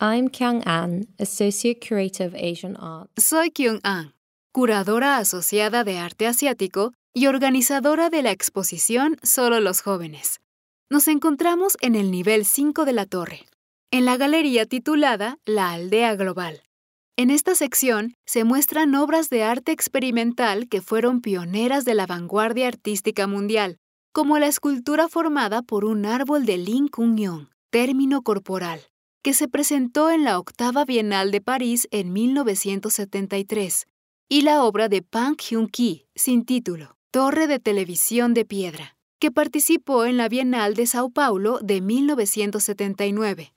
I'm Kyung An, Associate Curator of Asian Art. Soy Kyung An, curadora asociada de arte asiático y organizadora de la exposición Solo los jóvenes. Nos encontramos en el nivel 5 de la torre, en la galería titulada La Aldea Global. En esta sección se muestran obras de arte experimental que fueron pioneras de la vanguardia artística mundial, como la escultura formada por un árbol de Lin Kung término corporal, que se presentó en la octava Bienal de París en 1973, y la obra de Pang Hyun-ki, sin título, Torre de Televisión de Piedra, que participó en la Bienal de Sao Paulo de 1979.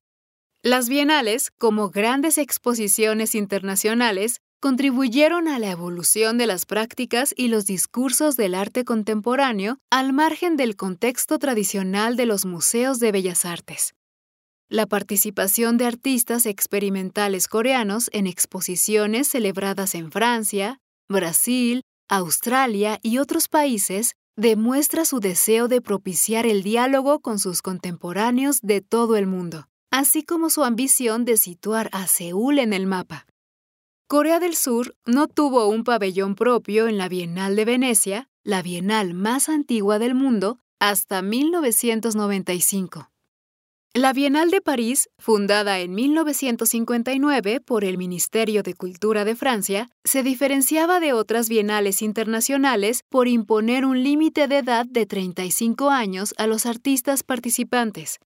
Las bienales, como grandes exposiciones internacionales, contribuyeron a la evolución de las prácticas y los discursos del arte contemporáneo al margen del contexto tradicional de los museos de bellas artes. La participación de artistas experimentales coreanos en exposiciones celebradas en Francia, Brasil, Australia y otros países demuestra su deseo de propiciar el diálogo con sus contemporáneos de todo el mundo, así como su ambición de situar a Seúl en el mapa. Corea del Sur no tuvo un pabellón propio en la Bienal de Venecia, la bienal más antigua del mundo, hasta 1995. La Bienal de París, fundada en 1959 por el Ministerio de Cultura de Francia, se diferenciaba de otras bienales internacionales por imponer un límite de edad de 35 años a los artistas participantes.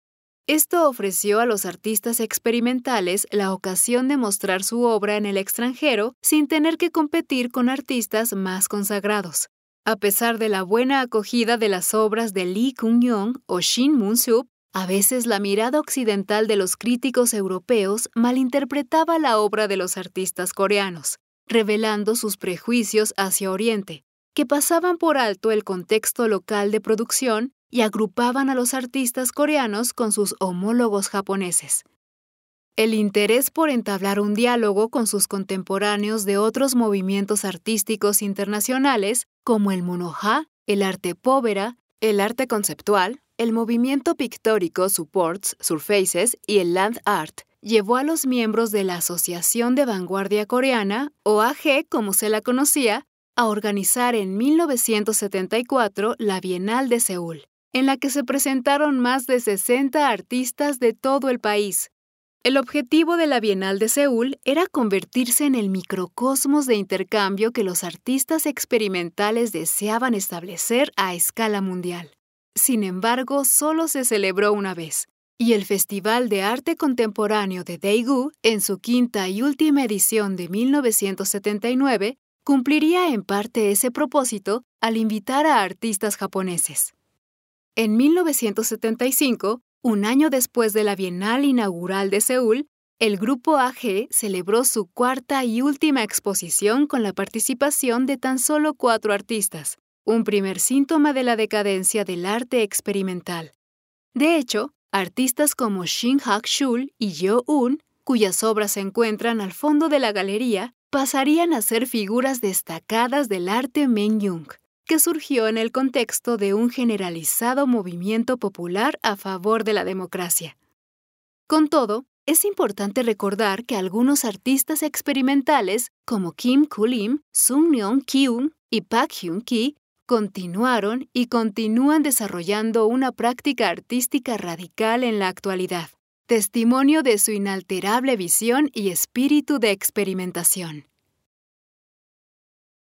Esto ofreció a los artistas experimentales la ocasión de mostrar su obra en el extranjero sin tener que competir con artistas más consagrados. A pesar de la buena acogida de las obras de Lee Kung-yong o Shin Moon-sub, a veces la mirada occidental de los críticos europeos malinterpretaba la obra de los artistas coreanos, revelando sus prejuicios hacia Oriente, que pasaban por alto el contexto local de producción y agrupaban a los artistas coreanos con sus homólogos japoneses. El interés por entablar un diálogo con sus contemporáneos de otros movimientos artísticos internacionales, como el monoha, el arte povera, el arte conceptual, el movimiento pictórico Supports, Surfaces y el Land Art llevó a los miembros de la Asociación de Vanguardia Coreana, o AG como se la conocía, a organizar en 1974 la Bienal de Seúl, en la que se presentaron más de 60 artistas de todo el país. El objetivo de la Bienal de Seúl era convertirse en el microcosmos de intercambio que los artistas experimentales deseaban establecer a escala mundial. Sin embargo, solo se celebró una vez, y el Festival de Arte Contemporáneo de Daegu, en su quinta y última edición de 1979, cumpliría en parte ese propósito al invitar a artistas japoneses. En 1975, un año después de la Bienal Inaugural de Seúl, el grupo AG celebró su cuarta y última exposición con la participación de tan solo cuatro artistas, un primer síntoma de la decadencia del arte experimental. De hecho, artistas como Shin Hak-shul y Yo Un, cuyas obras se encuentran al fondo de la galería, pasarían a ser figuras destacadas del arte Mengyung, que surgió en el contexto de un generalizado movimiento popular a favor de la democracia. Con todo, es importante recordar que algunos artistas experimentales, como Kim Koo-lim, Sung Myung Kyung y Park Hyun-ki, continuaron y continúan desarrollando una práctica artística radical en la actualidad, testimonio de su inalterable visión y espíritu de experimentación.